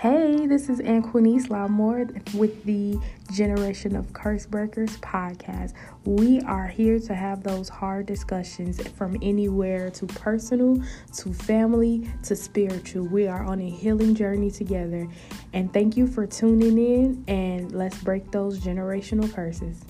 Hey, this is Anquinice Lamore with the Generation of Curse Breakers podcast. We are here to have those hard discussions from anywhere to personal, to family, to spiritual. We are on a healing journey together. And thank you for tuning in and let's break those generational curses.